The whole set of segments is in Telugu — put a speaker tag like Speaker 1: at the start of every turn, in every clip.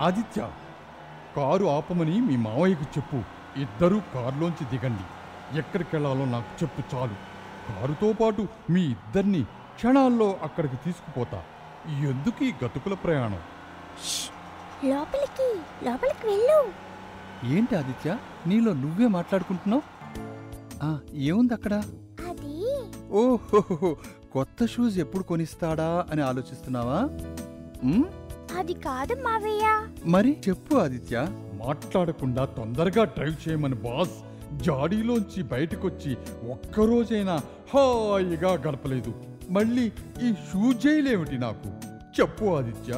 Speaker 1: ఆదిత్య కారు ఆపమని మీ మావయ్యకు చెప్పు. ఇద్దరూ కారులోంచి దిగండి. ఎక్కడికి వెళ్ళాలో నాకు చెప్పు చాలు. కారుతో పాటు మీ ఇద్దరిని క్షణాల్లో అక్కడికి తీసుకుపోతా. ఎందుకు ఈ గతుకుల ప్రయాణం?
Speaker 2: లోపలికి లోపలికి వెళ్ళు.
Speaker 3: ఏంటి ఆదిత్య? నీలో నువ్వే మాట్లాడుకుంటున్నావు? ఆ, ఏముంది అక్కడ?
Speaker 2: అది
Speaker 3: ఓహో కొత్త షూస్ ఎప్పుడు కొనిస్తాడా అని ఆలోచిస్తున్నావా?
Speaker 2: అది కాదు మావయ్య.
Speaker 3: మరి చెప్పు ఆదిత్య.
Speaker 1: మాట్లాడకుండా తొందరగా డ్రైవ్ చేయమని బాస్. జాడీలోంచి బయటకొచ్చి ఒక్కరోజైనా హాయిగా గడపలేదు. మళ్ళీ ఈ షూ జైలేమిటి నాకు? చెప్పు ఆదిత్య.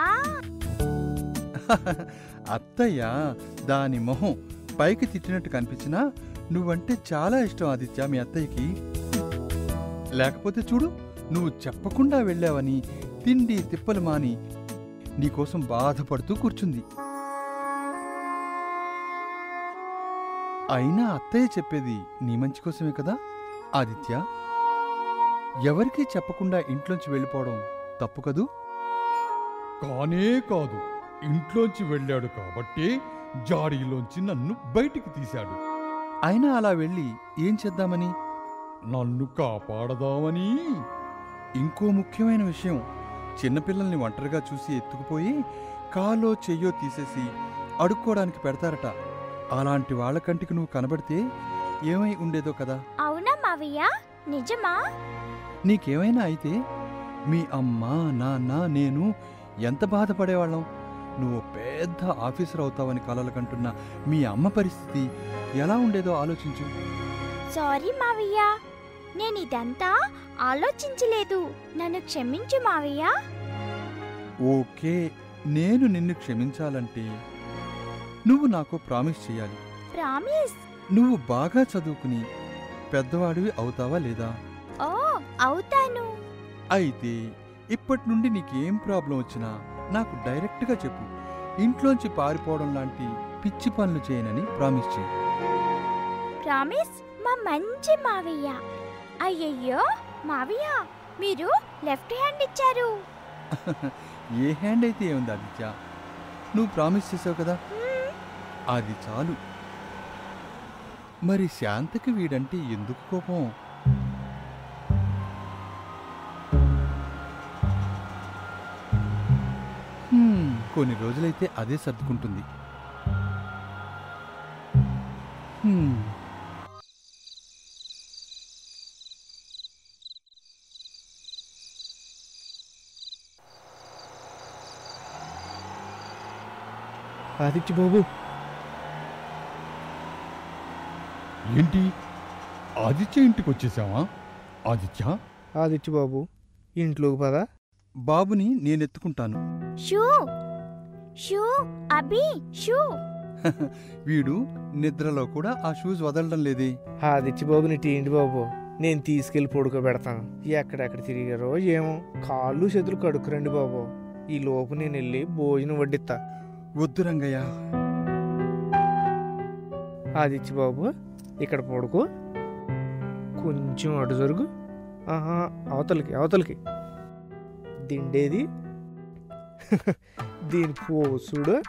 Speaker 2: ఆ.
Speaker 3: అత్తయ్య దాని మొహం పైకి తిట్టినట్టు కనిపించినా నువ్వంటే చాలా ఇష్టం ఆదిత్య మీ అత్తయ్యకి. లేకపోతే చూడు నువ్వు చెప్పకుండా వెళ్ళావని తిండి తిప్పలు మాని నీకోసం బాధపడుతూ కూర్చుంది. అయినా అత్తయ్య చెప్పేది నీ మంచి కోసమే కదా ఆదిత్య? ఎవరికీ చెప్పకుండా ఇంట్లోంచి వెళ్ళిపోవడం తప్పు కదూ?
Speaker 1: కానే కాదు. ఇంట్లోంచి వెళ్ళాడు కాబట్టి జాడీలోంచి నన్ను బయటికి తీశాడు.
Speaker 3: అయినా అలా వెళ్ళి ఏం చేద్దామని?
Speaker 1: నన్ను కాపాడదామని.
Speaker 3: ఇంకో ముఖ్యమైన విషయం చిన్నపిల్లల్ని ఒంటరిగా చూసి ఎత్తుకుపోయి కాలో చెయ్యో తీసేసి అడుక్కోవడానికి పెడతారట. అలాంటి వాళ్ళ కంటికి నువ్వు కనబడితే ఏమై ఉండేదో కదా?
Speaker 2: అవునా మావయ్య? నిజమా?
Speaker 3: నీకేమైనా అయితే మీ అమ్మ నాన్న నేను ఎంత బాధపడేవాళ్ళం? నువ్వు పెద్ద ఆఫీసర్ అవుతావని కలలు కంటున్న మీ అమ్మ పరిస్థితి ఎలా ఉండేదో ఆలోచించు.
Speaker 2: సారీ మావయ్య. నేను ఇదంతా ఆలోచించలేదు. నన్ను క్షమించు మావయ్య.
Speaker 3: ఓకే నేను నిన్ను క్షమించాలంటే నువ్వు నాకు ప్రామిస్ చేయాలి.
Speaker 2: ప్రామిస్?
Speaker 3: నువ్వు బాగా చదువుకుని పెద్దవాడివి అవుతావా లేదా?
Speaker 2: ఓ అవుతాను.
Speaker 3: అయితే ఇప్పటి నుండి నీకేం ప్రాబ్లం వచ్చినా నాకు డైరెక్ట్గా చెప్పు. ఇంట్లోంచి పారిపోవడం లాంటి పిచ్చి పనులు చేయనని ప్రామిస్ చేయి.
Speaker 2: ప్రామిస్? మా మంచి మావయ్య. అయ్యయ్యో మావయ్య మీరు లెఫ్ట్ హ్యాండ్ ఇచ్చారు.
Speaker 3: ఏ హ్యాండ్ అయితే ఏముంది ఆదిత్య? నువ్వు ప్రామిస్ చేసావు కదా. అది చాలు. మరి శాంతకి వీడంటే ఎందుకు కోపం? కొన్ని రోజులైతే అదే సర్దుకుంటుంది.
Speaker 4: ఆదిత్య బాబు.
Speaker 1: ఏంటి? ఆదిత్య ఇంటికి వచ్చేసావా? ఆదిత్య?
Speaker 4: ఆదిత్య బాబు ఇంట్లోకి పదా.
Speaker 3: బాబుని నేనెత్తుకుంటాను
Speaker 2: షూ షూ అభి షూ.
Speaker 3: వీడు నిద్రలో కూడా ఆ షూస్ వదలడం లేదే.
Speaker 4: ఆదిత్య బాబుని ఏంటి బాబు నేను తీసుకెళ్ళి పడుకోబెడతాను ఎక్కడెక్కడ తిరిగారో ఏమో. కాళ్ళు చేతులు కడుక్కురండి బాబు. ఈ లోపు నేను వెళ్ళి భోజనం వడ్డిస్తా
Speaker 3: వద్దు రంగయ్య.
Speaker 4: ఆదిత్య బాబు ఇక్కడ పడుకో. కొంచెం అటు జరుగు. ఆహా అవతలకి అవతలకి. దిండేది. దీని పోసుడు.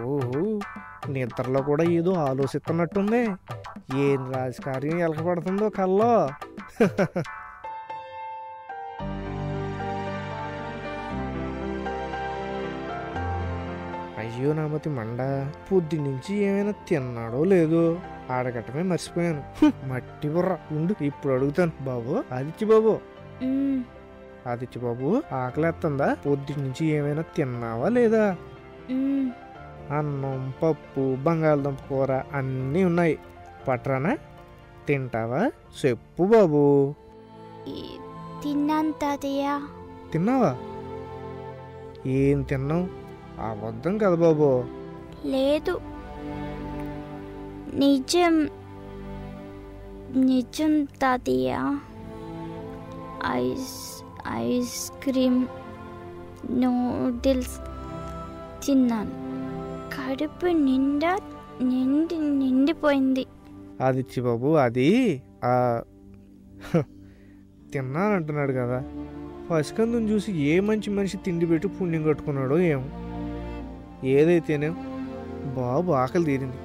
Speaker 4: ఓహో నిద్రలో కూడా ఏదో ఆలోచిస్తున్నట్టుంది. ఏం రాజకార్యం ఎలకపడుతుందో కల్లో. అయ్యో నామతి మండ. పొద్దు నుంచి ఏమైనా తిన్నాడో లేదో ఆడగట్టమే మర్చిపోయాను. మట్టి బుర్ర. ఉండు ఇప్పుడు అడుగుతాను. బాబు ఆదిత్య బాబు. ఆదిత్య బాబు ఆకలేస్తుందా పొద్దు నుంచి ఏమైనా తిన్నావా లేదా. అన్నం పప్పు బంగాళదుంప కూర అన్నీ ఉన్నాయి. పట్రానా? తింటావా? చెప్పు బాబు.
Speaker 2: తిన్నాను తాతయ్య.
Speaker 4: తిన్నావా? ఏం తిన్నావు? అబద్ధం కదా బాబు.
Speaker 2: లేదు. నిజం నిజం తాతయ్య. ఐస్ ఐస్ క్రీమ్ నూడిల్స్ తిన్నాను. కడుపు నిండా నిండి నిండిపోయింది.
Speaker 4: ఆదిత్య బాబు అది తిన్నానంటున్నాడు కదా. పసికందుని చూసి ఏ మంచి మనిషి తిండి పెట్టి పుణ్యం కట్టుకున్నాడో ఏమో. ఏదైతేనే బాబు ఆకలి తీరింది.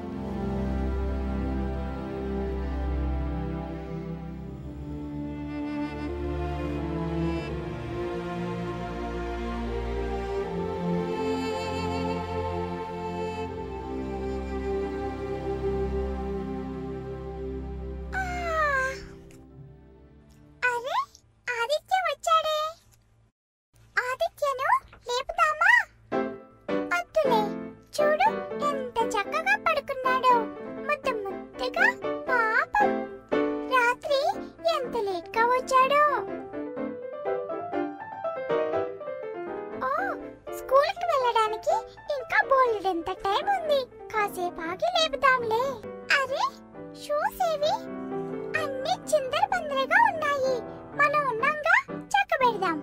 Speaker 5: స్కూల్కి వెళ్ళడానికి ఇంకా బోల్డెంత టైం ఉంది. కాసేపు ఆగి లేపుదాంలే అరే షూస్ ఏవి? అన్ని చిందర బందరగా ఉన్నాయి. మనం ఉన్నాంగా చక్క పెడదాం.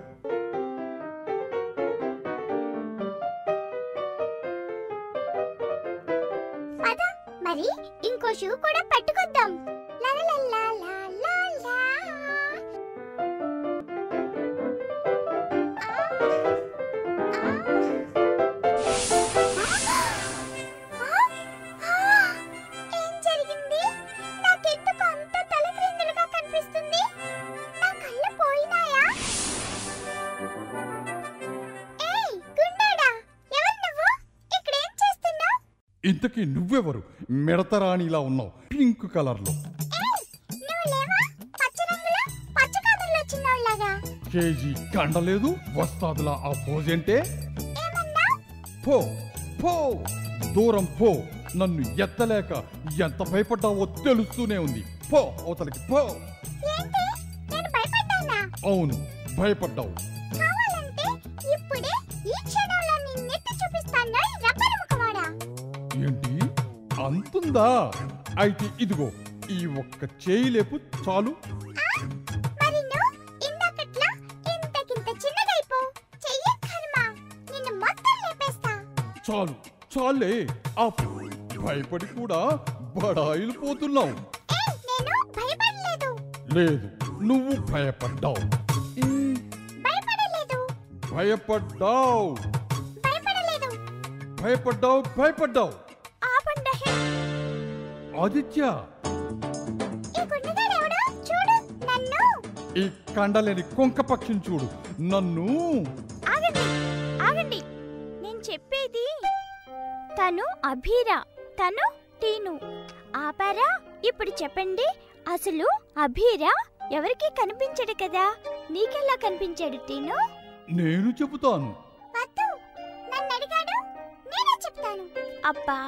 Speaker 5: పద మరి ఇంకో షూ కూడా పట్టుకొద్దాం.
Speaker 1: ఇంతకీ నువ్వెవరు? మిడతరాణిలా ఉన్నావు. పింక్ కలర్లో. కేజీ కండలేదు వస్తాదులా ఆ పోజంటే పో పో దూరం పో. నన్ను ఎత్తలేక ఎంత భయపడ్డావో తెలుస్తూనే ఉంది. పో అవతలకి పో. అవును భయపడ్డావు. అంతుందా? అయితే ఇదిగో ఈ ఒక్క చేయి లేపు చాలు చాలు చాలే. ఆపు. భయపడి కూడా బడాయిలు పోతున్నావు. లేదు నువ్వు భయపడ్డావు. భయపడ్డావు. భయపడ్డావు భయపడ్డావు. ఆదిత్య.
Speaker 5: ఈ
Speaker 1: కండలేని కొంక పక్షిని చూడు నన్ను.
Speaker 2: ఆగండి ఆగండి. నేను చెప్పేది తను అభిరా తను టీను. ఆపారా? ఇప్పుడు చెప్పండి అసలు అభిరా ఎవరికి కనిపించడు కదా? నీకెలా కనిపించాడు టీను?
Speaker 1: నేను చెబుతాను.
Speaker 2: అబ్బా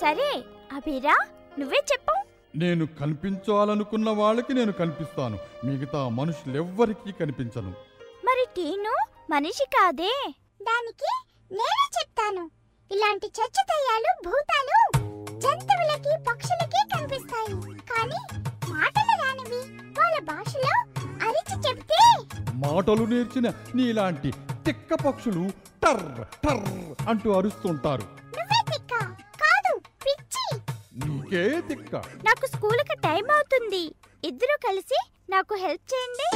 Speaker 2: సరే అభిరా నువ్వే చెప్పు.
Speaker 1: నేను కనిపించాలనుకున్న వాళ్ళకి నేను కనిపిస్తాను. మిగతా మనుషులెవ్వరికీ కనిపించను.
Speaker 2: మరి టీను? మనిషి కాదే.
Speaker 5: దానికి నేనే చెప్తాను. ఇలాంటి చచ్చుతయ్యాలు భూతాలు జంతువులకి పక్షులకి కనిపిస్తాయి. కానీ మాటలు రానివి వాళ్ళ భాషలో అరిచి చెప్తే
Speaker 1: మాటలు నేర్చిన నీలాంటి తిక్క పక్షులు టర్ టర్ అంటూ అరుస్తుంటారు. నీకే స్కూల్
Speaker 2: నాకు టైం అవుతుంది. ఇద్దరు కలిసి నాకు హెల్ప్ చేయండి.